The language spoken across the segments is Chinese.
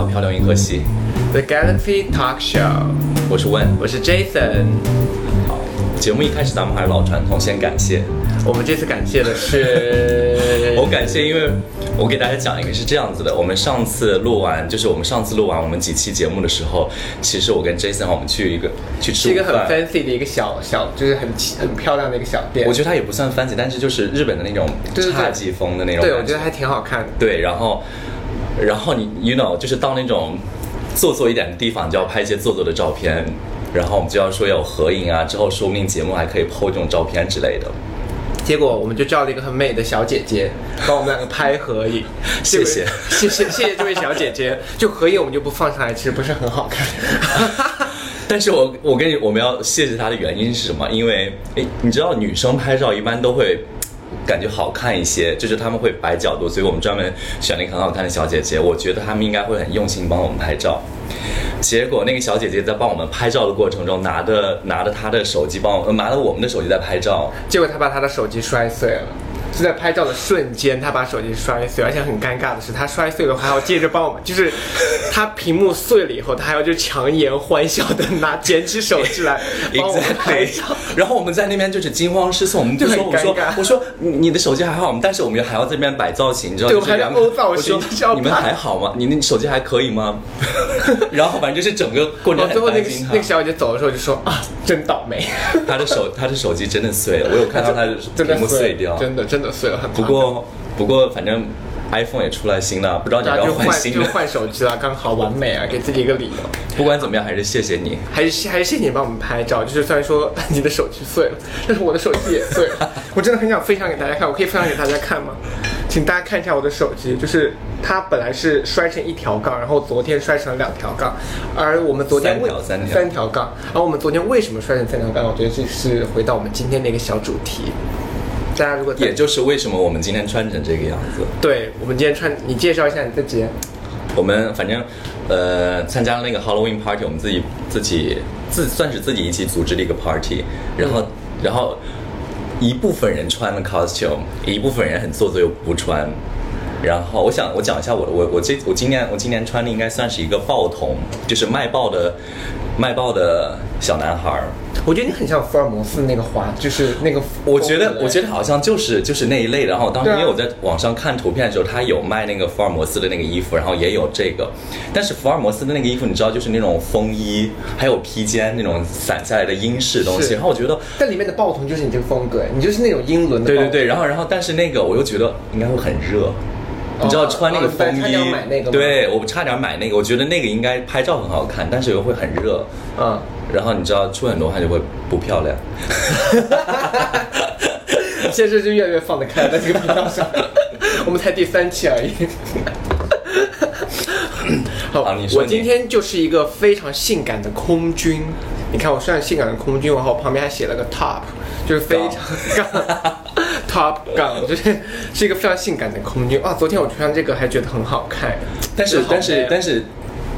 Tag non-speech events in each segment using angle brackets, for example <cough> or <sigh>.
到漂亮银河系，The Galaxy Talk Show，我是问。我是 Jason。好，节目一开始咱们还是老传统，先感谢。我们这次感谢的是 <laughs> 我感谢，因为我给大家讲一个是这样子的，我们上次录完，就是我们上次录完我们几期节目的时候，其实我跟 Jason 我们去一个去吃是一个很。fancy 的一个小小，就是很很漂亮的一个小店。我觉得它也不算 fancy，但是就是日本的那种侘寂风的那种对，感我觉得还挺好看的。对，然后，然后你 you know 就是到那种做作一点的地方，就要拍一些做作的照片，然后我们就要说要有合影啊，之后说不定节目还可以 PO 这种照片之类的。结果我们就叫了一个很美的小姐姐帮我们两个拍合影，<laughs> 谢谢谢谢谢谢这位小姐姐。就合影我们就不放上来，其实不是很好看。<laughs> 但是我我跟你我们要谢谢她的原因是什么？因为诶，你知道女生拍照一般都会。感觉好看一些，就是他们会摆角度，所以我们专门选了一个很好看的小姐姐。我觉得他们应该会很用心帮我们拍照。结果那个小姐姐在帮我们拍照的过程中，拿着拿着她的手机帮我，呃拿着我们的手机在拍照。结果她把她的手机摔碎了。是在拍照的瞬间，他把手机摔碎，而且很尴尬的是，他摔碎了还要接着帮我们，就是他屏幕碎了以后，他还要就强颜欢笑的拿捡起手机来 <laughs> 帮我们拍照。然后我们在那边就是惊慌失措，我们就说我说我说你你的手机还好吗？但是我们还要这边摆造型，你知道吗对还要欧造型你们还好吗？你那手机还可以吗？<laughs> 然后反正就是整个过程然后最后那个那个小姐姐走的时候就说啊，真倒霉，<laughs> 他的手他的手机真的碎了，我有看到他的屏幕碎掉。真的真的碎了，很不过不过反正 iPhone 也出来新的，不知道你要不要新的。就换手机了，刚好完美啊，给自己一个理由。不管怎么样，还是谢谢你。还是还是谢谢你帮我们拍照，就是虽然说你的手机碎了，但是我的手机也碎了。<laughs> 我真的很想分享给大家看，我可以分享给大家看吗？请大家看一下我的手机，就是它本来是摔成一条杠，然后昨天摔成两条杠，而我们昨天为三条杠，而我们昨天为什么摔成三条杠？我觉得这是回到我们今天的一个小主题。大家如果也就是为什么我们今天穿成这个样子。对我们今天穿，你介绍一下你自己。我们反正呃参加了那个 Halloween party，我们自己自己自算是自己一起组织的一个 party，然后、然后一部分人穿了 costume，一部分人很做作又不穿。然后我想我讲一下我我我这我今年我今年穿的应该算是一个报童，就是卖报的卖报的小男孩儿。我觉得你很像福尔摩斯那个花，就是那个。我觉得，我觉得得好像就是就是那一类的。然后我当时因为我在网上看图片的时候，他有卖那个福尔摩斯的那个衣服，然后也有这个。但是福尔摩斯的那个衣服，你知道，就是那种风衣，还有披肩那种散下来的英式东西。然后我觉得，但里面的报童就是你这个风格，你就是那种英伦的。对对对，然后然后但是那个我又觉得应该会很热。你知道穿那个哦风衣，对我差点买那个，我觉得那个应该拍照很好看，但是又会很热。嗯，然后你知道出很多汗就会不漂亮。<laughs> 现在就越来越放得开，在这个频道上，<laughs> 我们才第三期而已。<laughs> 好，好你说你我今天就是一个非常性感的空军。你看，我穿性感的空军，然后旁边还写了个 top，就是非常杠 top Gun，，<laughs> 就是是一个非常性感的空军啊。昨天我穿这个还觉得很好看，但是但是但是是，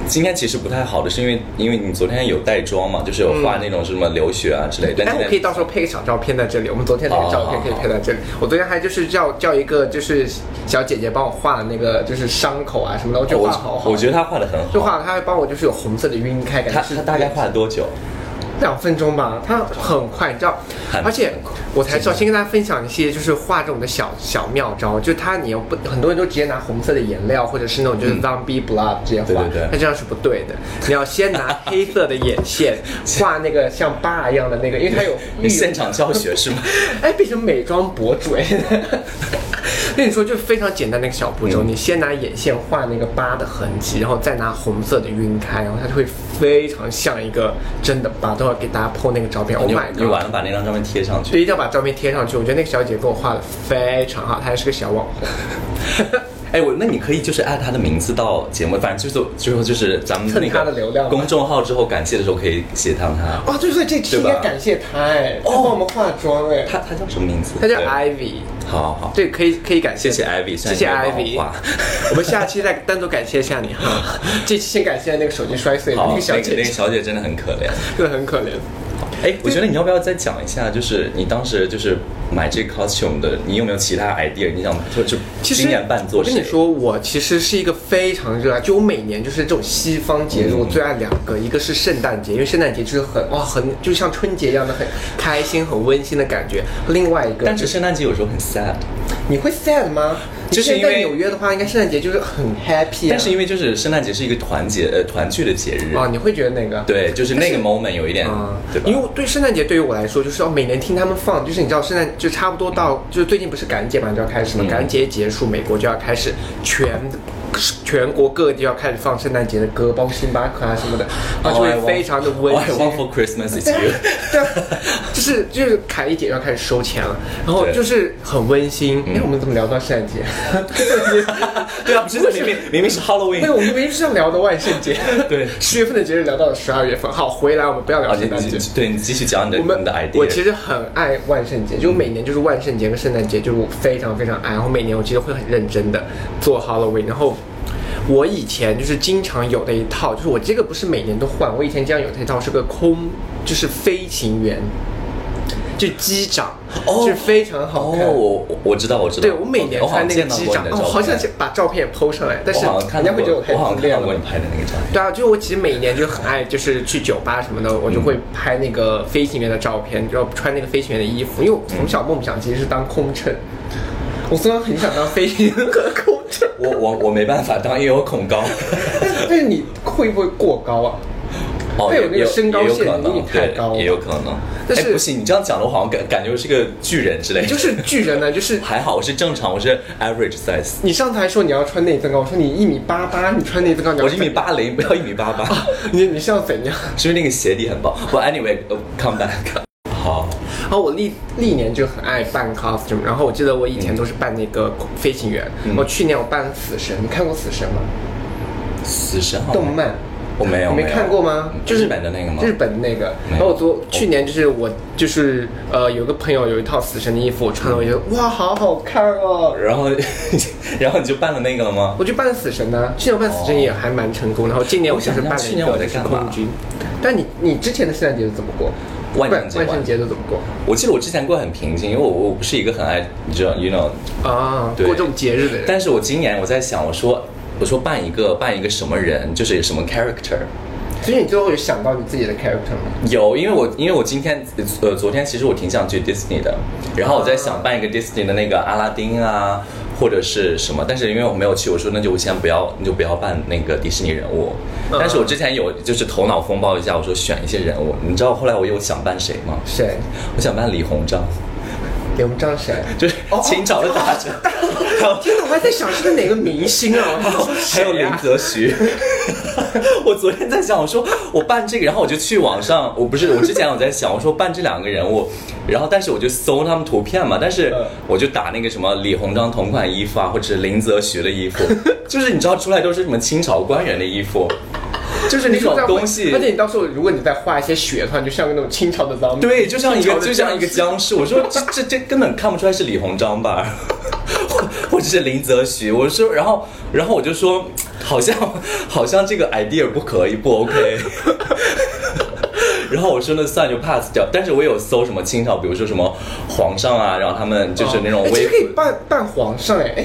今天其实不太好的是因为因为你昨天有带妆嘛，就是有画那种什么流血啊之类的。但哎，今天我可以到时候配个小照片在这里。我们昨天那个照片可以配在这里。我昨天还就是叫叫一个就是小姐姐帮我画那个就是伤口啊什么的，我觉得画好好。我我觉得她画的很好。就画，她还帮我就是有红色的晕开，感他觉她她大概画了多久？两分钟吧，它很快，你知道，而且我才知道，先跟大家分享一些就是画这种的小小妙招，就它你要不很多人都直接拿红色的颜料或者是那种就是 zombie blood 直接画，对对对那这样是不对的，你要先拿黑色的眼线 <laughs> 画那个像疤一样的那个，因为它有 <laughs> 你现场教学是吗？<laughs> 哎，变成美妆博主哎！跟你说，就非常简单的一个小步骤，嗯你先拿眼线画那个疤的痕迹，然后再拿红色的晕开，然后它就会非常像一个真的疤。等给大家 po 那个照片，Oh 你 my 你完！了把那张照片贴上去。对，一定要把照片贴上去。我觉得那个小姐给我画的非常好，她还是个小网红。<laughs> 哎，我那你可以就是按他的名字到节目，反正就是最后就是咱们蹭那个他的流量公众号之后感谢的时候可以写上他。哦，对对，这期应该感谢他哎，她帮我们化妆哎，他他叫什么名字？他叫 Ivy。好好好，对，可以可以感谢，谢谢 Ivy，谢谢 Ivy 帮 <laughs> 我们下期再单独感谢一下你哈。这期先感谢那个手机摔碎的，那个小姐姐那个那个，小姐真的很可怜。真的很可怜。哎，我觉得你要不要再讲一下，就是你当时就是买这个 costume 的，你有没有其他 idea？你想就就今年扮作？我跟你说，我其实是一个非常热爱，就我每年就是这种西方节日，嗯我最爱两个，一个是圣诞节，因为圣诞节就是很哇很就像春节一样的很开心、很温馨的感觉。另外一个，但是圣诞节有时候很 sad，你会 sad 吗？就是因为纽约的话，应该圣诞节就是很 happy 啊。但是因为就是圣诞节是一个团结呃团聚的节日，哦，你会觉得哪个？对，就是那个 moment 有一点嗯，对吧？因为我对圣诞节对于我来说，就是要每年听他们放，就是你知道圣诞就差不多到，就是最近不是感恩节马上就要开始嘛，嗯感恩节一结束，美国就要开始全全国各地要开始放圣诞节的歌，包括星巴克啊什么的，然后就会非常的温 All I 馨。want for Christmas is <laughs> 对啊 you。对啊，就是就是凯莉姐要开始收钱了，然后就是很温馨。哎，我们怎么聊到圣诞节？<laughs> 对啊，不是明明明明是，Halloween 对。我们明明是要聊的万圣节。对十月份的节日聊到了十二月份。好，回来我们不要聊圣诞节你。对你继续讲你的我们你的 idea。我其实很爱万圣节，就每年就是万圣节跟圣诞节，就是我非常非常爱。然后每年我其实会很认真的做 Halloween。然后我以前就是经常有的一套，就是我这个不是每年都换，我以前经常有的一套是个空，就是飞行员，就是机长，哦就是非常好看。哦，我我我知道我知道。对，我每年穿那个机长，哦，好想片把照片也 PO 上来，但是人家会觉得我太自恋了看到过你。拍的那个照片。对啊，就我其实每年就很爱，就是去酒吧什么的，我就会拍那个飞行员的照片，然后穿那个飞行员的衣服，因为我从小梦想其实是当空乘，我虽然很想当飞行员和空乘，我我我没办法当，因为我恐高。<laughs> 但是你会不会过高啊？哦，会有那个身高限制太高了也有可能。但是哎不行，你这样讲的，我好像感感觉我是个巨人之类的。就是巨人呢，就是还好，我是正常，我是 average size。你上次还说你要穿内增高，我说你一米八八，你穿内增高，你要我是一米八零，不要一米八八，<laughs> 你你是要怎样？<laughs> 是因为那个鞋底很薄。不，anyway，呃 come back。好，然后我历历年就很爱扮 costume，然后我记得我以前都是扮那个飞行员，嗯我去年我扮死神，你看过死神吗？死神动漫。我没有，你没看过吗？就是日本的那个吗？日本的那个。然后我昨去年就是我就是呃有个朋友有一套死神的衣服，我穿了我觉得哇好好看哦。然后，<laughs> 然后你就办了那个了吗？我去扮死神呢，去年我扮死神也还蛮成功，然后今年我就是办了一个空军。但你你之前的圣诞节是怎么过？万圣节万圣节都怎么过？我记得我之前过很平静，因为我我不是一个很爱，你知道，you know，啊，对过这种节日的人。但是我今年我在想，我说我说扮一个扮一个什么人，就是什么 character。所以你最后有想到你自己的 character 吗？有，因为我因为我今天呃昨天其实我挺想去 Disney 的，然后我在想办一个 Disney 的那个阿拉丁啊，或者是什么，但是因为我没有去，我说那就先不要，你就不要办那个迪士尼人物。嗯但是我之前有就是头脑风暴一下，我说选一些人物，你知道后来我又想办谁吗？谁？我想办李鸿章，李鸿章谁？就是清朝的大臣，天哪，我还在想是哪个明星 <laughs> 啊？还有林则徐。<laughs> 我昨天在想，我说我办这个，然后我就去网上，我不是我之前我在想，我说办这两个人物，然后但是我就搜他们图片嘛，但是嗯我就打那个什么李鸿章同款衣服啊，或者是林则徐的衣服，<laughs> 就是你知道出来都是什么清朝官员的衣服，就是那种东西而。且你到时候如果你再画一些血的话，你就像个那种清朝的脏。对，就像一个就像一个僵僵尸，我说这这这根本看不出来是李鸿章吧，或或者是林则徐，我说，然后然后我就说，好像好像这个 idea 不可以，不 OK。<laughs> 然后我说那算就 pass 掉，但是我有搜什么清朝，比如说什么皇上啊，然后他们就是那种微哎其实可以扮扮皇上哎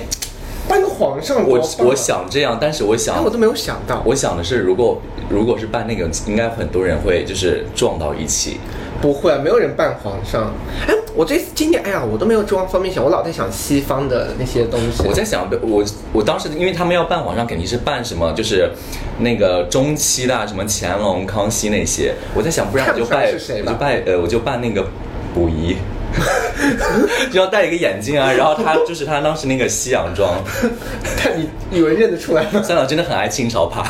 皇上多我我想这样，但是我想哎我都没有想到，我想的是，如果如果是办那个，应该很多人会就是撞到一起。不会啊，没有人扮皇上。哎，我这次今年哎呀，我都没有这方面想，我老在想西方的那些东西。我在想，我我当时因为他们要办皇上，肯定是办什么，就是那个中期的啊什么乾隆、康熙那些。我在想，不然我就拜，我就拜呃，我就扮那个溥仪。<laughs> 就要戴一个眼镜啊，然后他就是他当时那个西洋装，<laughs> 但你以为认得出来吗？三岛真的很爱清朝趴，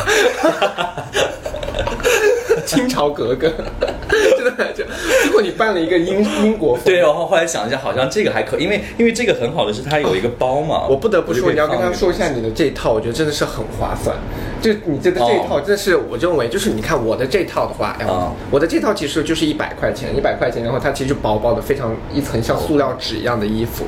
<laughs> 清朝格格，<laughs> 结果你办了一个英英国风。对，然后后来想一下，好像这个还可以，因为因为这个很好的是它有一个包嘛，我不得不说，你要跟他说一下你的这一套，我觉得真的是很划算。就你这个这一套，真的是我认为，就是你看我的这套的话，哎，哦我的这套其实就是一百块钱，一百块钱，然后它其实就薄薄的，非常一层像塑料纸一样的衣服。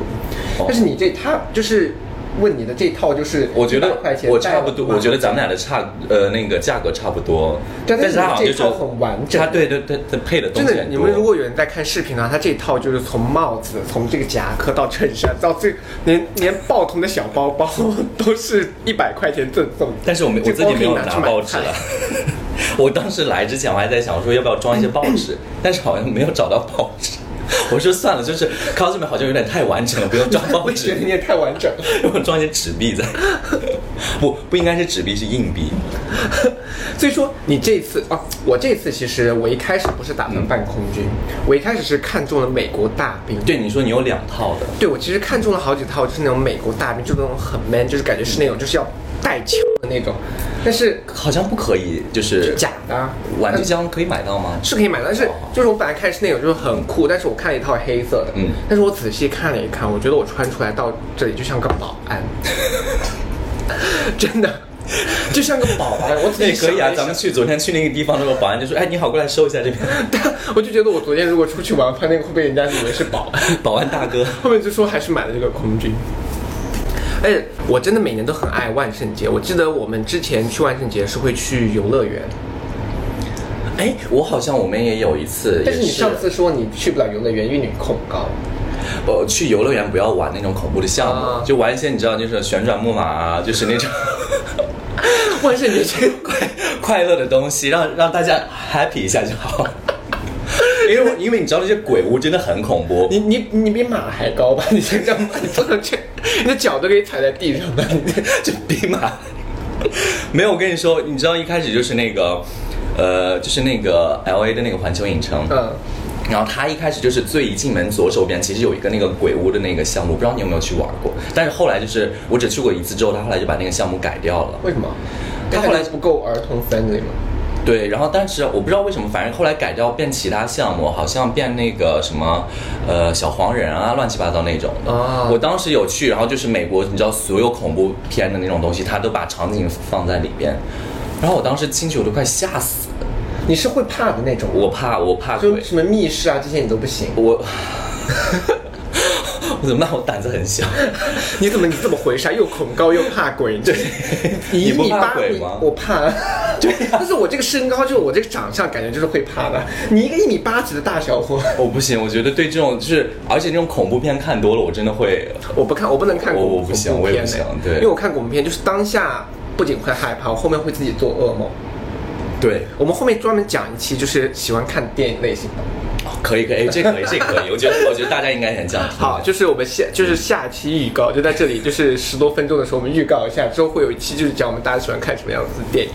哦但是你这它就是问你的这套就是我觉得100块钱，我差不多，我觉得咱们俩的差呃那个价格差不多，对但是是他好像就是这套很完整他对对对，他配的东真的。你们如果有人在看视频啊，他这套就是从帽子，从这个夹克到衬衫，到最连连报童的小包包都是一百块钱赠送。但是我没我自己没有拿报纸了。<laughs> 我当时来之前我还在想说要不要装一些报纸，但是好像没有找到报纸。<laughs> 我说算了，就是 cosme 好像有点太完整了，不用装 <laughs> 报纸我觉得你，也太完整了。要不要装一些纸币在？不，不应该是纸币，是硬币。<laughs> 所以说你这次啊，我这次其实我一开始不是打算办空军，我一开始是看中了美国大兵。对，你说你有两套的，对，我其实看中了好几套，就是那种美国大兵，就那种很 man，就是感觉是那种就是要带球的那种，但是好像不可以，就是假的啊。玩具枪可以买到吗？是可以买，但是就是我本来看是那种就是很酷，但是我看了一套黑色的，嗯但是我仔细看了一看，我觉得我穿出来到这里就像个保安，真的就像个保安。我仔那细 <laughs> 可以啊，咱们去昨天去那个地方，那个保安就说：“哎，你好，过来收一下这边。但 <laughs> 我就觉得我昨天如果出去玩，穿那个会被人家以为是保安。<laughs> ”保安大哥，后面就说还是买了这个空军。而且我真的每年都很爱万圣节。我记得我们之前去万圣节是会去游乐园，哎，我好像我们也有一次，但是你上次说你去不了游乐园，因为你恐高。呃去游乐园不要玩那种恐怖的项目，啊就玩一些你知道，就是旋转木马啊，就是那种 <laughs> 万圣节这 <laughs> 快快乐的东西，让让大家 happy 一下就好。<laughs> 因为我因为你知道那些鬼屋真的很恐怖，你你你比马还高吧？你先这样，你不能去，你的脚都可以踩在地上的。你这就比马。<laughs> 没有，我跟你说，你知道一开始就是那个，呃，就是那个 L A 的那个环球影城，嗯，然后它一开始就是最一进门左手边，其实有一个那个鬼屋的那个项目，不知道你有没有去玩过？但是后来就是我只去过一次之后，他后来就把那个项目改掉了。为什么？他后来不够儿童 friendly 吗？对，然后但是我不知道为什么，反正后来改掉变其他项目，好像变那个什么，呃，小黄人啊，乱七八糟那种的。啊我当时有去，然后就是美国，你知道所有恐怖片的那种东西，他都把场景放在里边。然后我当时进去我都快吓死了，你是会怕的那种？我怕我怕鬼，就什么密室啊这些你都不行。我 <laughs> 我怎么办？我胆子很小。<laughs> 你怎么你这么回事啊？又恐高又怕鬼？对，你一米八，你鬼吗我怕。<laughs> 对但是我这个身高，就是我这个长相，感觉就是会怕的。你一个一米八几的大小伙，我不行，我觉得对这种就是，而且这种恐怖片看多了，我真的会我不看，我不能看我恐我不行我也不行对因为我看恐怖片就是当下不仅会害怕，我后面会自己做噩梦。对。我们后面专门讲一期，就是喜欢看电影类型的。可以可以，哎，这可以这可以，我觉得 <laughs> 我觉得大家应该很想听。好，就是我们下就是下期预告，就在这里，就是十多分钟的时候，我们预告一下，之后会有一期就是讲我们大家喜欢看什么样子的电影。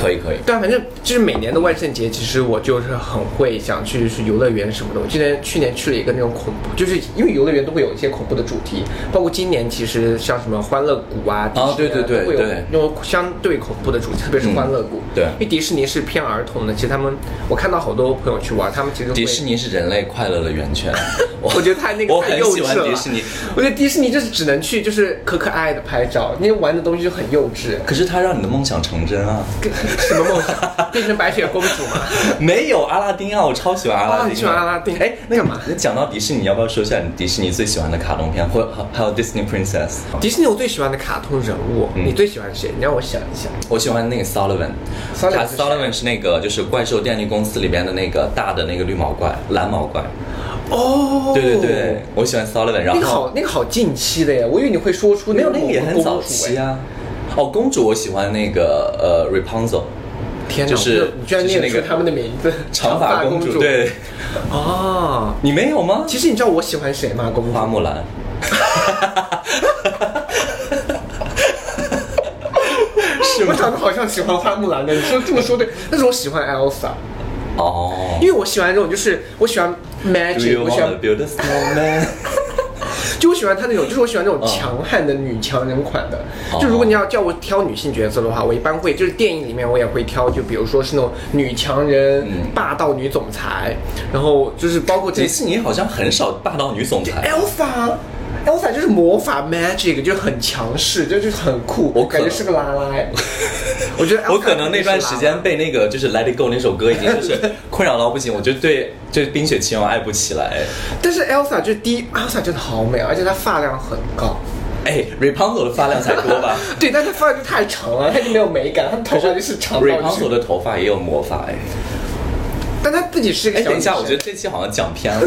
可以可以。对啊，反正就是每年的万圣节，其实我就是很会想去去游乐园什么的。我今年去年去了一个那种恐怖，就是因为游乐园都会有一些恐怖的主题，包括今年其实像什么欢乐谷啊，迪士尼啊对对对都会有对那种相对恐怖的主题，特别是欢乐谷。嗯对因为迪士尼是偏儿童的，其实他们我看到好多朋友去玩，他们其实迪士尼是人类快乐的源泉，<laughs> 我我觉得太那个我很喜太幼稚了。欢迪士尼，我觉得迪士尼就是只能去就是可可爱爱的拍照，那些玩的东西就很幼稚。可是它让你的梦想成真啊！跟什么梦想？变成白雪公主吗？没有阿拉丁啊，我超喜欢阿拉丁。啊你喜欢阿拉丁哎，那干嘛那讲到迪士尼，要不要说一下你迪士尼最喜欢的卡通片，或还有 Disney Princess？迪士尼我最喜欢的卡通人物，嗯你最喜欢谁？你让我想一想。我喜欢那个谁 Sullivan 是那个就是怪兽电力公司里边的那个大的那个绿毛怪，蓝毛怪。哦对对对，我喜欢 Sullivan，然后那个好，那个好近期的耶，我以为你会说出没有那个个也很早期啊。哦，公主我喜欢那个呃 Rapunzel，天哪，就是你居然念得出他们的名字，<laughs> 长发公主。对，哦，你没有吗？其实你知道我喜欢谁吗？公主花木兰。<laughs> 是吗？我长得好像喜欢花木兰的，你说这么说对，但是我喜欢 Elsa，哦。因为我喜欢这种，就是我喜欢 Do magic，you 我喜欢 build a snowman？就我喜欢她那种，就是我喜欢那种强悍的女强人款的。就如果你要叫我挑女性角色的话，我一般会就是电影里面我也会挑，就比如说是那种女强人、嗯霸道女总裁，然后就是包括这迪士尼好像很少霸道女总裁。Elsa。Elsa 就是魔法 magic，就是很强势，就就是很酷，我感觉是个拉拉哎。<laughs> 我觉得我可能那段时间被那个就是《Let It Go》那首歌已经就是 <laughs> 困扰到不行，我就对这《冰雪奇缘》爱不起来。但是 Elsa 就第一，Elsa 真的好美，而且她发量很高。哎，Rapunzel 的发量才多吧 <laughs> 对，但她发量就太长了，她就没有美感，他头发就是长到？Rapunzel 的头发也有魔法哎。但他自己是一个哎，等一下，我觉得这期好像讲偏了。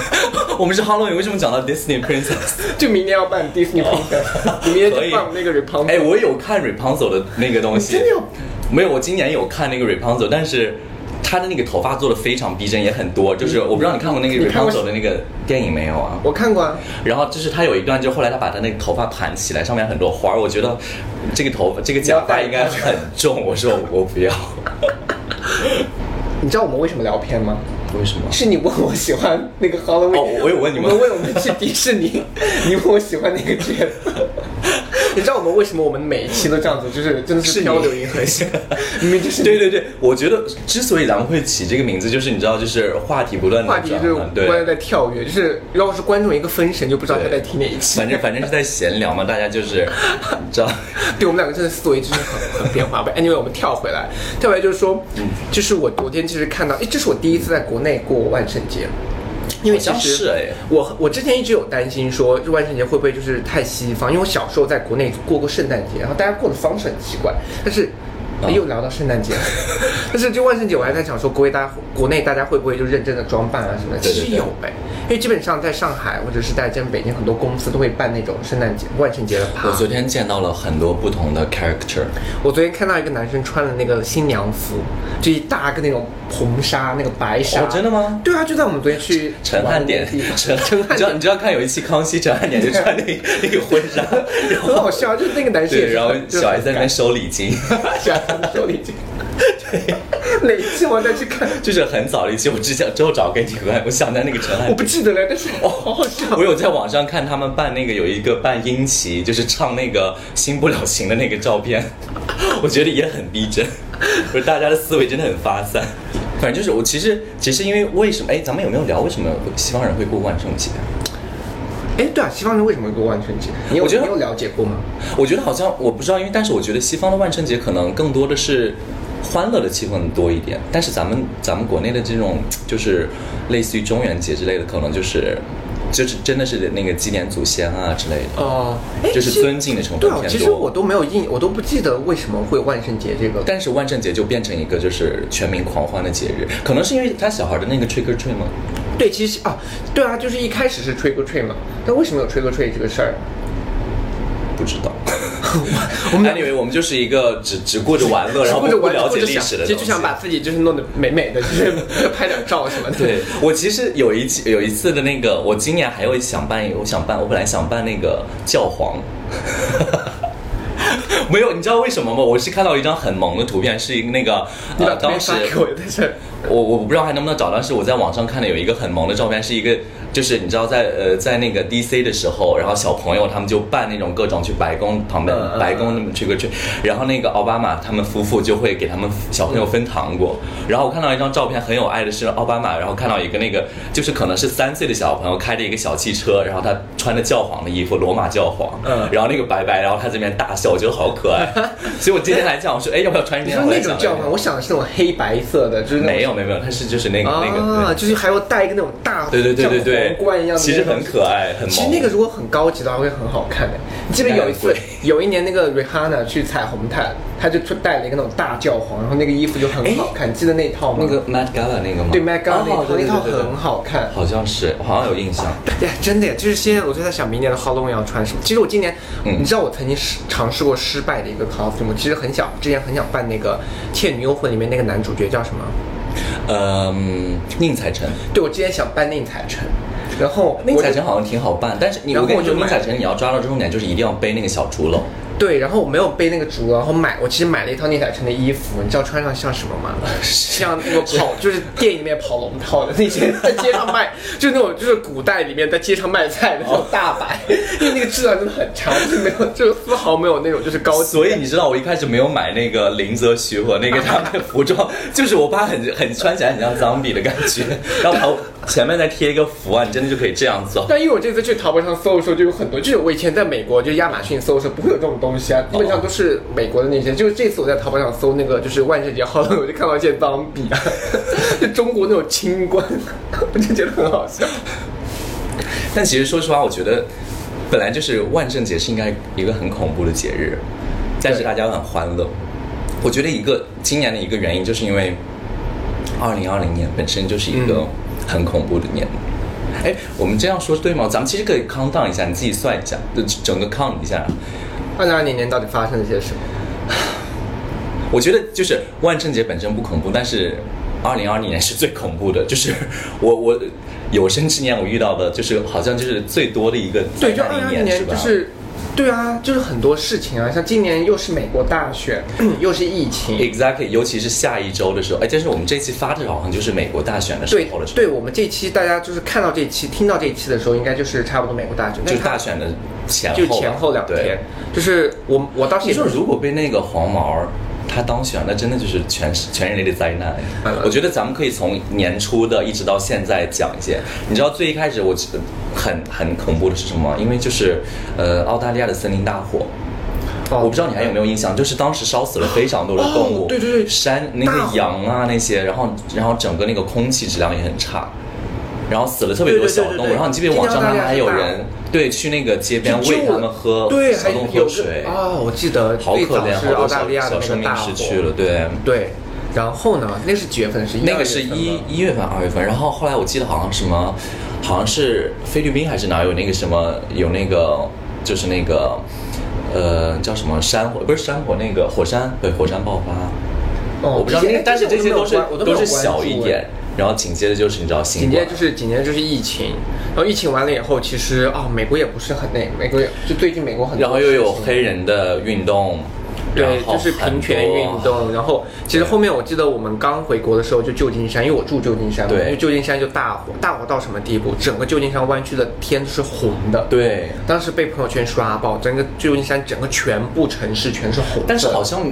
<laughs> 我们是 Halloween，为什么讲到 Disney Princess？就明年要办 Disney Princess，你明年 <laughs> 可以就办那个 Rapunzel。哎，我有看 Rapunzel 的那个东西，真的有没有？我今年有看那个 Rapunzel，但是他的那个头发做的非常逼真，也很多。就是我不知道你看过那个 Rapunzel 的那个电影没有啊？我看过啊，然后就是他有一段，就后来他把他那个头发盘起来，上面很多花儿。我觉得这个头发这个假发应该很重。我说我不要，<laughs> 你知道我们为什么聊偏吗？为什么？是你问我喜欢那个 Halloween，哦我有问你们我们问我们去迪士尼，你问我喜欢哪个角色？你知道我们为什么我们每一期都这样子，就是真的是漂流银河系，<laughs> 明明就是对对对，我觉得之所以咱们会起这个名字，就是你知道，就是话题不断的话题就不。断地在跳跃，就是要是观众一个分神就不知道他在听哪一期。反正反正是在闲聊嘛，大家就是，<laughs> 你知道，<laughs> 对我们两个真的思维就是很很变化。不，anyway，我们跳回来，跳回来就是说，就是我昨天其实看到，哎，这是我第一次在国内过万圣节。因为其实是哎我我之前一直有担心说，这万圣节会不会就是太西方？因为我小时候在国内过过圣诞节，然后大家过的方式很奇怪，但是。啊又聊到圣诞节了，<laughs> 但是就万圣节，我还在想说，国内大家国内大家会不会就认真的装扮啊什么的？其实有哎，因为基本上在上海或者是在真北京，很多公司都会办那种圣诞节、万圣节的趴。我昨天见到了很多不同的 character，我昨天看到一个男生穿了那个新娘服，就一大个那种红纱，那个白纱。哦真的吗对啊，就在我们昨天去陈汉典陈 <laughs> 陈汉典你知道你知道看有一期康熙，陈汉典就穿那那个婚纱，<laughs> 很好笑，就是那个男生对，然后很小 S 在那边收礼金，小 S 在收礼金。对，哪一期我再去看？就是很早的一期，我只想之后找给你看，我想在那个陈汉我不记得了，但是哦，好好笑。我有在网上看他们办那个有一个办殷琦，就是唱那个《新不了情》的那个照片，我觉得也很逼真，<laughs> 不是大家的思维真的很发散。反正就是我其实其实因为为什么哎，咱们有没有聊为什么西方人会过万圣节？哎，对啊，西方人为什么会过万圣节？你有我觉得你有了解过吗？我觉得好像我不知道，因为但是我觉得西方的万圣节可能更多的是欢乐的气氛多一点，但是咱们咱们国内的这种就是类似于中元节之类的，可能就是就是真的是那个祭奠祖先啊之类的。哦，哎就是尊敬的成分对啊，其实我。都没有印，我都不记得为什么会有万圣节这个。但是万圣节就变成一个就是全民狂欢的节日，可能是因为他小孩的那个 trick or treat 吗？对，其实啊，对啊，就是一开始是 trick or treat 嘛，但为什么有 trick or treat 这个事儿？<laughs> 我们 anyway，我们就是一个只只顾着玩乐，然后不不了解历史的东西。其实就想把自己就是弄得美美的，就是 <laughs> 拍点照什么的。对我其实有一期有一次的那个，我今年还会想办我想办，我本来想办那个教皇。<laughs> 没有，你知道为什么吗？我是看到一张很萌的图片，是一个那个呃，当时我，我我不知道还能不能找到，是我在网上看的有一个很萌的照片，是一个就是你知道在呃在那个 DC 的时候，然后小朋友他们就扮那种各种去白宫旁边白宫那么去个去，然后那个奥巴马他们夫妇就会给他们小朋友分糖果，然后我看到一张照片很有爱的是奥巴马，然后看到一个那个就是可能是三岁的小朋友开着一个小汽车，然后他穿着教皇的衣服，罗马教皇，嗯。然后那个白白，然后他这边大笑，我觉得好可爱，<laughs> 所以我今天来讲，我说哎要不要穿这件？你说那种教皇，我想的是那种黑白色的，就是没有没有没有，他是就是那个、那个啊，就是还要戴一个那种大对对对对对，像皇冠一样的，其实很可爱，很萌。其实那个如果很高级的话，会很好看的。你 <laughs> 记得有一次有一年那个 Rihanna 去彩虹毯，她就带了一个那种大教皇，然后那个衣服就很好看。你记得那套吗？那个 Met Gala 那个吗？对 Met Gala 那套哦对对那套对对很好看。好像是，我好像有印象。呀，真的呀，就是现在我就在想明年的 Halloween 要穿什么。其实我今年，嗯你知道我曾经试尝试过失败的一个 costume，我其实很想，之前很想扮那个《倩女幽魂》里面那个男主角叫什么？嗯，宁采臣，对，我之前想扮宁采臣，然后宁采臣好像挺好办，但是你然后我跟你说，我就买宁采臣你要抓到重点，就是一定要背那个小竹篓。对，然后我没有背那个竹，然后买我其实买了一套聂采臣的衣服，你知道穿上像什么吗？<laughs> 像那个跑，就是电影里面跑龙套的那些，在街上卖，就那种就是古代里面在街上卖菜的那种大白，<laughs> 因为那个质量真的很差，就是没有，就是丝毫没有那种就是高级。所以你知道我一开始没有买那个林则徐和那个他们的服装，就是我怕很很穿起来很像脏比的感觉，然后头前面再贴一个符啊，你真的就可以这样做。但因为我这次去淘宝上搜的时候，就有很多，就是我以前在美国就亚马逊搜的时候不会有这种东西啊，基本上都是美国的那些。就是这次我在淘宝上搜那个就是万圣节好了，我就看到一些脏笔啊，<laughs> 就中国那种清官，<laughs> 我就觉得很好笑。但其实说实话，我觉得本来就是万圣节是应该一个很恐怖的节日，但是大家都很欢乐。我觉得一个今年的一个原因，就是因为二零二零年本身就是一个嗯很恐怖的年。哎、我们这样说对吗？咱们其实可以 count down 一下，你自己算一下，就整个 count 一下。二零二零年到底发生了些什么？<sighs> 我觉得就是万圣节本身不恐怖，但是二零二零年是最恐怖的，就是我我有生之年我遇到的，就是好像就是最多的一个对，就灾难二零二零一年是吧？年就是，对啊，就是很多事情啊，像今年又是美国大选，<clears throat> 又是疫情，Exactly，尤其是下一周的时候，哎，但是我们这期发的好像就是美国大选的时候了，对，我们这期大家就是看到这期、听到这期的时候，应该就是差不多美国大选，就是大选的前后就，前后两天，就是我我当时也你说如果被那个黄毛儿他当选，那真的就是全全人类的灾难。嗯我觉得咱们可以从年初的一直到现在讲一些。你知道最一开始我很很恐怖的是什么？因为就是呃澳大利亚的森林大火。哦我不知道你还有没有印象，就是当时烧死了非常多的动物，哦对对对山那个羊啊那些，然后然后整个那个空气质量也很差，然后死了特别多小动物，对对对对对然后你记不记得网上他们还有人对去那个街边喂他们喝对，还小动物有个喝水，哦，我记得好可怜，是好多小澳大利亚的小生命那个大火失去了，对。对，然后呢，那是几月份？是一那个是一一月份、二月份，然后后来我记得好像什么，好像是菲律宾还是哪有那个什么有那个就是那个呃叫什么山火，不是山火，那个火山对火山爆发，哦我不知道，那但是这些都是都都是小一点，然后紧接着就是你知道紧接着就是紧接着就是疫情，然后疫情完了以后，其实啊、美国也不是很那，美国也就最近美国很多然后又有黑人的运动，对，就是平权运。动。然后其实后面我记得我们刚回国的时候，就旧金山，因为我住旧金山嘛，对因为旧金山就大火，大火到什么地步？整个旧金山湾区的天都是红的。，对，当时被朋友圈刷爆，整个旧金山整个全部城市全是红的。但是好像，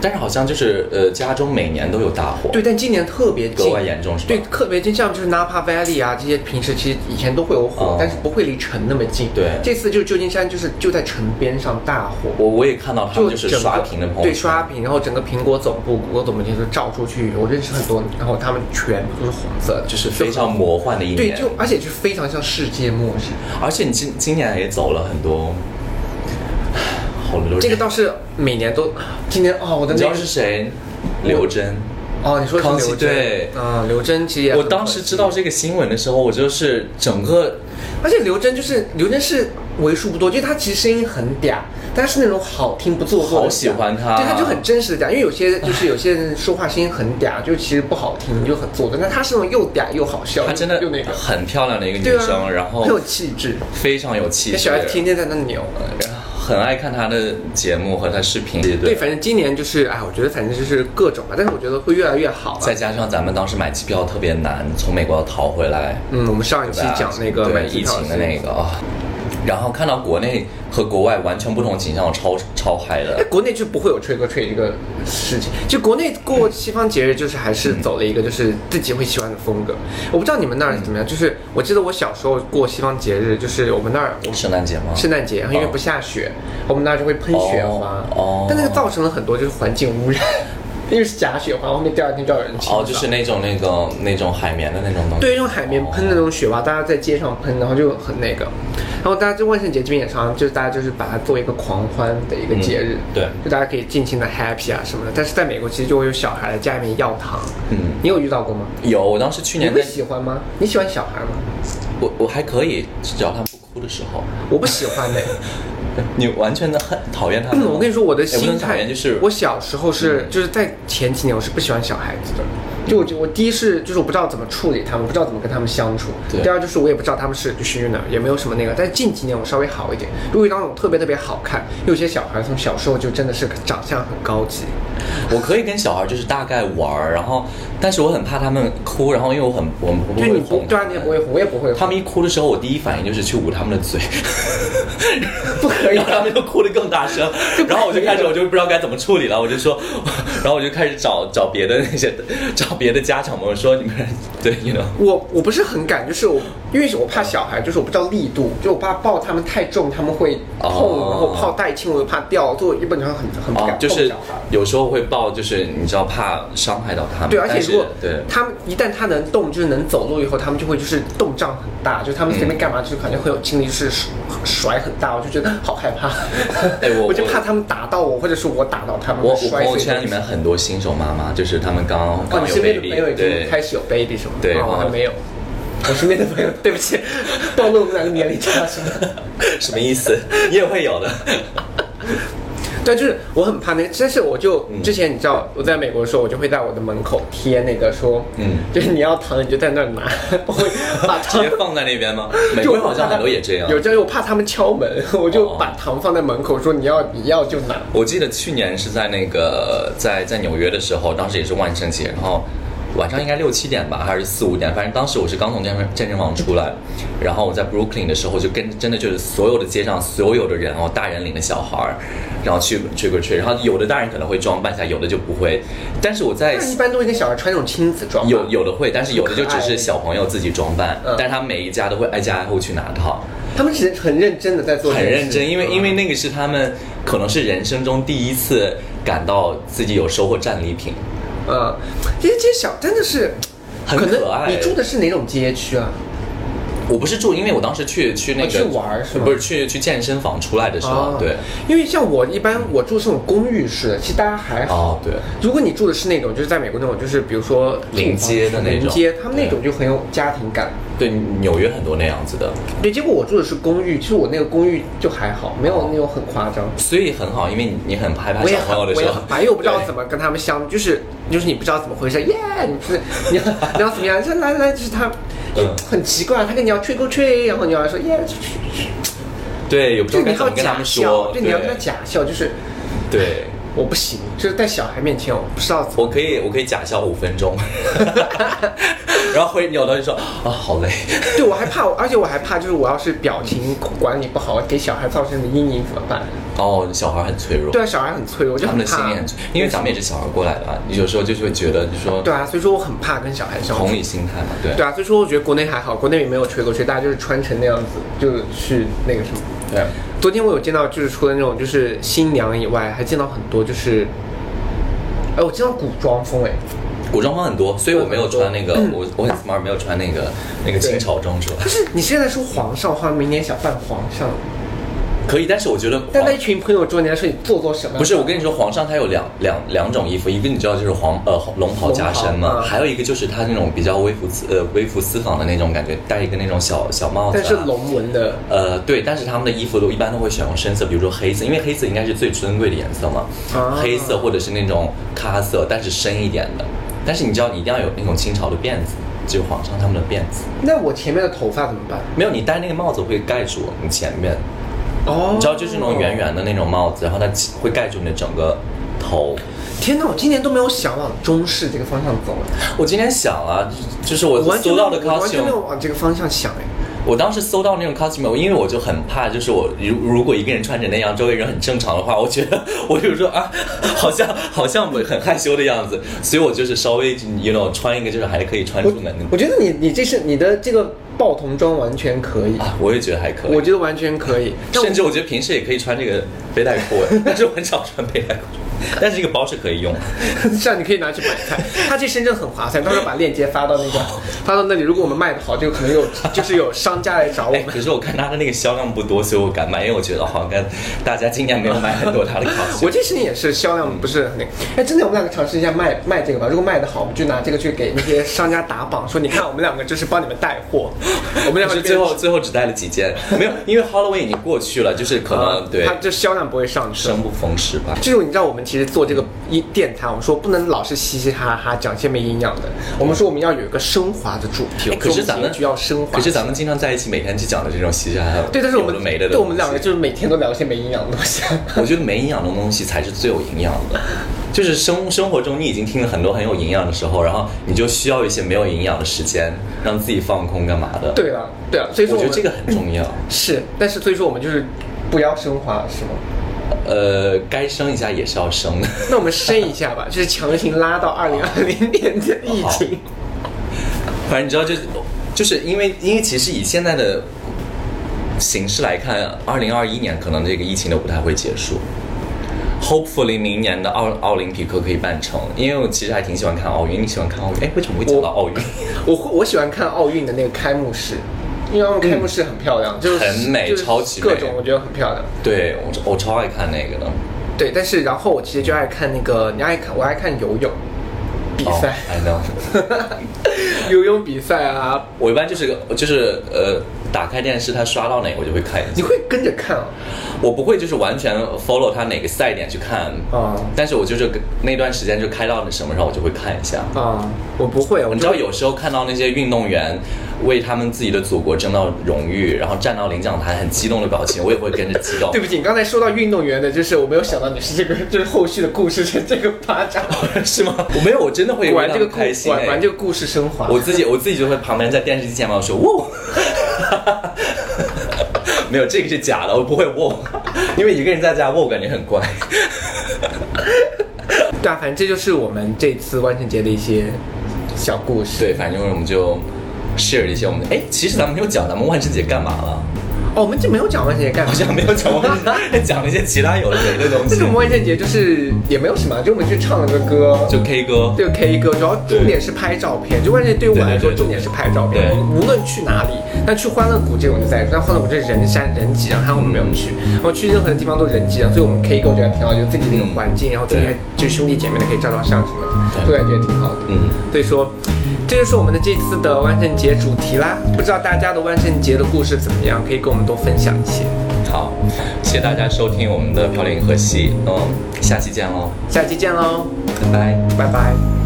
但是好像就是呃，加州每年都有大火，对，但今年特别格外严重是吧？对，特别近，像就是 Napa Valley 啊，这些平时其实以前都会有火，哦。但是不会离城那么近。对。这次就是旧金山，就是就在城边上大火。我我也看到他们就是刷屏的朋友对刷屏，然后整个苹果总部、谷歌总部就是照出去，我认识很多，然后他们全部都是红色的，就是非常魔幻的一年。对，就而且就非常像世界末日。而且你今今年也走了很多，好。这个倒是每年都，今年哦，我的你知道是谁？刘真。哦，你说康熙是刘真对啊，刘真其实也我当时知道这个新闻的时候，我就是整个而且刘真就是刘真是为数不多，就是他其实声音很嗲，但是是那种好听不做作。好喜欢他对，他就很真实的嗲，因为有些就是有些人说话声音很嗲，就其实不好听，就很做作。但他是那种又嗲又好笑，她真的又那个，很漂亮的一个女生，啊，然后很有气质，非常有气质那小，孩天天在那扭。很爱看他的节目和他视频。对，对，反正今年就是，哎，我觉得反正就是各种吧，但是我觉得会越来越好再。加上咱们当时买机票特别难，从美国要逃回来，嗯，我们上一期讲那个对疫情的那个啊，然后看到国内和国外完全不同的景象，我超超嗨哎的。，国内就不会有吹歌吹这个事情。就国内过西方节日，就是还是走了一个就是自己会喜欢的风格。我不知道你们那儿怎么样，就是我记得我小时候过西方节日，就是我们那儿圣诞节吗？圣诞节，因为不下雪，我们那儿就会喷雪花。但那个造成了很多就是环境污染，因为是假雪花，后面第二天就要有人清扫哦，就是那种那个那种海绵的那种东西。对，用海绵喷的那种雪花，大家在街上喷，然后就很那个。然后大家就万圣节这边也常常就是大家就是把它作为一个狂欢的一个节日，嗯对就大家可以尽情的 happy 啊什么的。但是在美国其实就会有小孩来家里面要糖，嗯你有遇到过吗？有，我当时去你会年在，喜欢吗？你喜欢小孩吗？我我还可以，只要他们不哭的时候。我不喜欢的、<laughs> 你完全的很讨厌他们。嗯我跟你说，我的心态就是我小时候是、就是在前几年我是不喜欢小孩子的。就我就我第一是就是我不知道怎么处理他们，不知道怎么跟他们相处。对第二就是我也不知道他们是就是哪，也没有什么那个。但是近几年我稍微好一点，如果遇到那种特别特别好看，有些小孩从小时候就真的是长相很高级。我可以跟小孩就是大概玩儿，然后但是我很怕他们哭，然后因为我很我们不就会哄你不对啊，你也不会哄，我也不会哄。他们一哭的时候，我第一反应就是去捂他们的嘴，不可以然后他们就哭得更大声，然后我就开始我就不知道该怎么处理了，我就说，<laughs> 然后我就开始找找别的那些找别的家长们，我说你们 <laughs> 对，you know，我我不是很敢，就是我因为我怕小孩，就是我不知道力度，就我怕抱他们太重，他们会痛，哦然后抱太轻我又怕掉，所以我基本上很很不敢，哦就是。有时候会抱，就是你知道怕伤害到他们，对，而且如果对他们一旦他能动，就是能走路以后，他们就会就是动胀很大，就是他们随便干嘛，就是感觉会有精力是甩甩很大，我就觉得好害怕。哎我 <laughs> 我就怕他们打到我，或者是我打到他们。我朋友圈里面很多新手妈妈，就是他们刚哦，刚有你身边的 baby，朋友已对经开始有 baby 是吗？对哦我还哦没有。我身边的朋友，对不起，<laughs> 暴露我们两个年龄差是吗？<laughs> 什么意思？你也会有的。<laughs> 对，就是我很怕那个，但是我就、嗯之前你知道我在美国的时候，我就会在我的门口贴那个说，嗯就是你要糖你就在那儿拿，我会把直糖接放在那边吗？美国好像很多也这样。有这样，我怕他们敲门，我就哦把糖放在门口，说你要你要就拿。我记得去年是在那个在在纽约的时候，当时也是万圣节，然后晚上应该六七点吧，还是四五点，反正当时我是刚从健身健身房出来，然后我在 Brooklyn 的时候，就跟真的就是所有的街上所有的人哦，大人领着小孩儿，然后去 trick or treat，然后有的大人可能会装扮一下，有的就不会，但是我在一般都会跟小孩穿那种亲子装吧，有有的会，但是有的就只是小朋友自己装扮嗯，但是他每一家都会挨家挨户去拿套。他们是很认真的在做很认真，因为嗯因为那个是他们可能是人生中第一次感到自己有收获战利品。嗯，这些街小真的是很可爱你住的是哪种街区啊？我不是住，因为我当时去去那个、哦去玩是吗不是去去健身房出来的时候，哦对，因为像我一般我住是那种公寓式的，其实大家还好。哦对，如果你住的是那种就是在美国那种，就是比如说临街的那种临街，他们那种就很有家庭感。对，纽约很多那样子的，对，结果我住的是公寓，其实我那个公寓就还好，没有那种很夸张。所以很好，因为你你很害怕小朋友的时候很我也很，怕，因为我不知道怎么跟他们相，就是就是你不知道怎么回事，耶，你不是你要你要怎么样？就来来，就是他，嗯很奇怪，他跟你要吹够吹，然后你要说耶，对，有不知道该怎么跟他们假笑，说，就你要跟他假笑，就是对。我不行，就是在小孩面前我不知道怎么。我可以，我可以假笑五分钟，<laughs> 然后会扭头就说啊，好累。<laughs> 对，我还怕，而且我还怕，就是我要是表情管理不好，给小孩造成的阴影怎么办？哦，小孩很脆弱，对啊，小孩很脆弱，我就他很怕。们的心也很脆，因为咱们也是小孩过来的啊，你有时候就是会觉得，就说对啊，所以说我很怕跟小孩相处同。理心态嘛，对对啊，所以说我觉得国内还好，国内也没有吹过吹，大家就是穿成那样子，就去那个什么。对。昨天我有见到，就是除了那种就是新娘以外，还见到很多就是，哎，我见到古装风哎，古装风很多，所以我没有穿那个，嗯我我很 smart，没有穿那个那个清朝装出来就。是你现在说皇上，好像明年想扮皇上，可以，但是我觉得但在一群朋友中，你还说你做做什么？不是，我跟你说，皇上他有两两两种衣服，一个你知道就是黄呃龙袍加身嘛，还有一个就是他那种比较微服私呃微服私访的那种感觉，戴一个那种小小帽子、啊。但是龙纹的，呃，对，但是他们的衣服都一般都会选用深色，比如说黑色，因为黑色应该是最尊贵的颜色嘛，啊黑色或者是那种咖色，但是深一点的。但是你知道，你一定要有那种清朝的辫子，只有皇上他们的辫子。那我前面的头发怎么办？没有，你戴那个帽子会盖住你前面，哦你知道，就是那种圆。圆的那种帽子，然后它会盖住你的整个头。天哪，我今年都没有想往中式这个方向走哎，我今天想啊，就是我搜到的没有我完全没有 costume，往这个方向想哎。我当时搜到那种 costume，因为我就很怕，就是我如如果一个人穿着那样，周围人很正常的话，我觉得 <laughs> 我就说啊，好像好像我很害羞的样子，所以我就是稍微 you know 穿一个就是还可以穿出门的我觉得你你这是你的这个报童装完全可以，啊，我也觉得还可以。我觉得完全可以。<laughs> 甚至我觉得平时也可以穿这个背带裤，但 <laughs> 是我很少穿背带裤，但是这个包是可以用的。<laughs> 这样你可以拿去买菜，它这深圳很划算，到时候把链接发到那个发到那里，如果我们卖的好，就可能有就是有商家来找我哎，们。可是我看它的那个销量不多，所以我敢买，因为我觉得好像大家今年没有买很多它的 costume。我这十年也是销量不是很那个，哎，真的，我们两个尝试一下卖卖这个吧。如果卖的好，我们就拿这个去给那些商家打榜，说你看我们两个就是帮你们带货，<laughs> 我们两个最后最后只带了几件，没有，因为 Halloween 已经过去了，就是可能对它这销量不会上升。生不逢时吧。就是你知道，我们其实做这个一电台，我们说不能老是嘻嘻哈哈讲些没营养的，我们说我们要有一个升华的主题。哎可是咱们就要升华。可是咱们经常在一起，每天去讲的这种嘻嘻哈哈，对，但是我们没的的，对我们两个就是每天都聊一些没营养的东西。<laughs> 我觉得没营养的东西才是最有营养的。就是生生活中你已经听了很多很有营养的时候，然后你就需要一些没有营养的时间，让自己放空干嘛的。，对啊，对啊，所以说们我觉得这个很重要。<clears throat> 是，但是所以说我们就是不要升华，是吗？呃，该升一下也是要升的。那我们升一下吧，<laughs> 就是强行拉到二零二零年的疫情。反正你知道就，就是因为因为其实以现在的形势来看，二零二一年可能这个疫情都不太会结束。Hopefully 明年的奥奥林匹克可以办成，因为我其实还挺喜欢看奥运。你喜欢看奥运？哎，为什么会讲到奥运？我会我喜欢看奥运的那个开幕式，因为他们开幕式很漂亮，就是很美超级美各种我觉得很漂亮。对我我超爱看那个的对，但是然后我其实就爱看那个，你爱看我爱看游泳比赛，I know。<laughs> 游泳比赛啊，我一般就是个就是呃，打开电视，他刷到哪个我就会看一下。你会跟着看啊？我不会就是完全 follow 他哪个赛点去看啊但是我就是那段时间就开到那什么时候我就会看一下。啊，我不会，我你知道有时候看到那些运动员为他们自己的祖国争到荣誉，然后站到领奖台很激动的表情，我也会跟着激动 <laughs> 对。不起，你刚才说到运动员的，就是我没有想到你是这个，<laughs> 就是后续的故事是这个发展。<laughs> 是吗？我没有，我真的会为他果然这个开心、果然哎这个故事升华。我自己我自己就会旁边在电视机前面我说哇，<laughs> 没有这个是假的，我不会握，<laughs> 因为一个人在家握，我感觉很怪。对啊，反正这就是我们这次万圣节的一些小故事。对，反正我们就 share 一些我们的哎，其实咱们没有讲咱们万圣节干嘛了，哦，我们就没有讲万圣节干嘛好？像没有讲万圣节，讲了一些其他有的没的东西这种，万圣节就是也没有什么，就我们去唱了个歌，就 K 歌。对 K 歌，主要重点是拍照片。就万圣节对于我来说，重点是拍照片。无论去哪里，但去欢乐谷这种就在，但欢乐谷这人山人挤啊，然后我们没有去。然后去任何的地方都人挤人，所以我们 K 歌我觉得挺好，就自己那个环境，然后自己还就兄弟姐妹的可以照照相什么的，对都感觉挺好的。嗯，所以说，这就是我们的这次的万圣节主题啦。不知道大家的万圣节的故事怎么样，可以跟我们多分享一些。好，谢谢大家收听我们的漂亮银河系，嗯，下期见喽，下期见喽，拜拜。拜拜。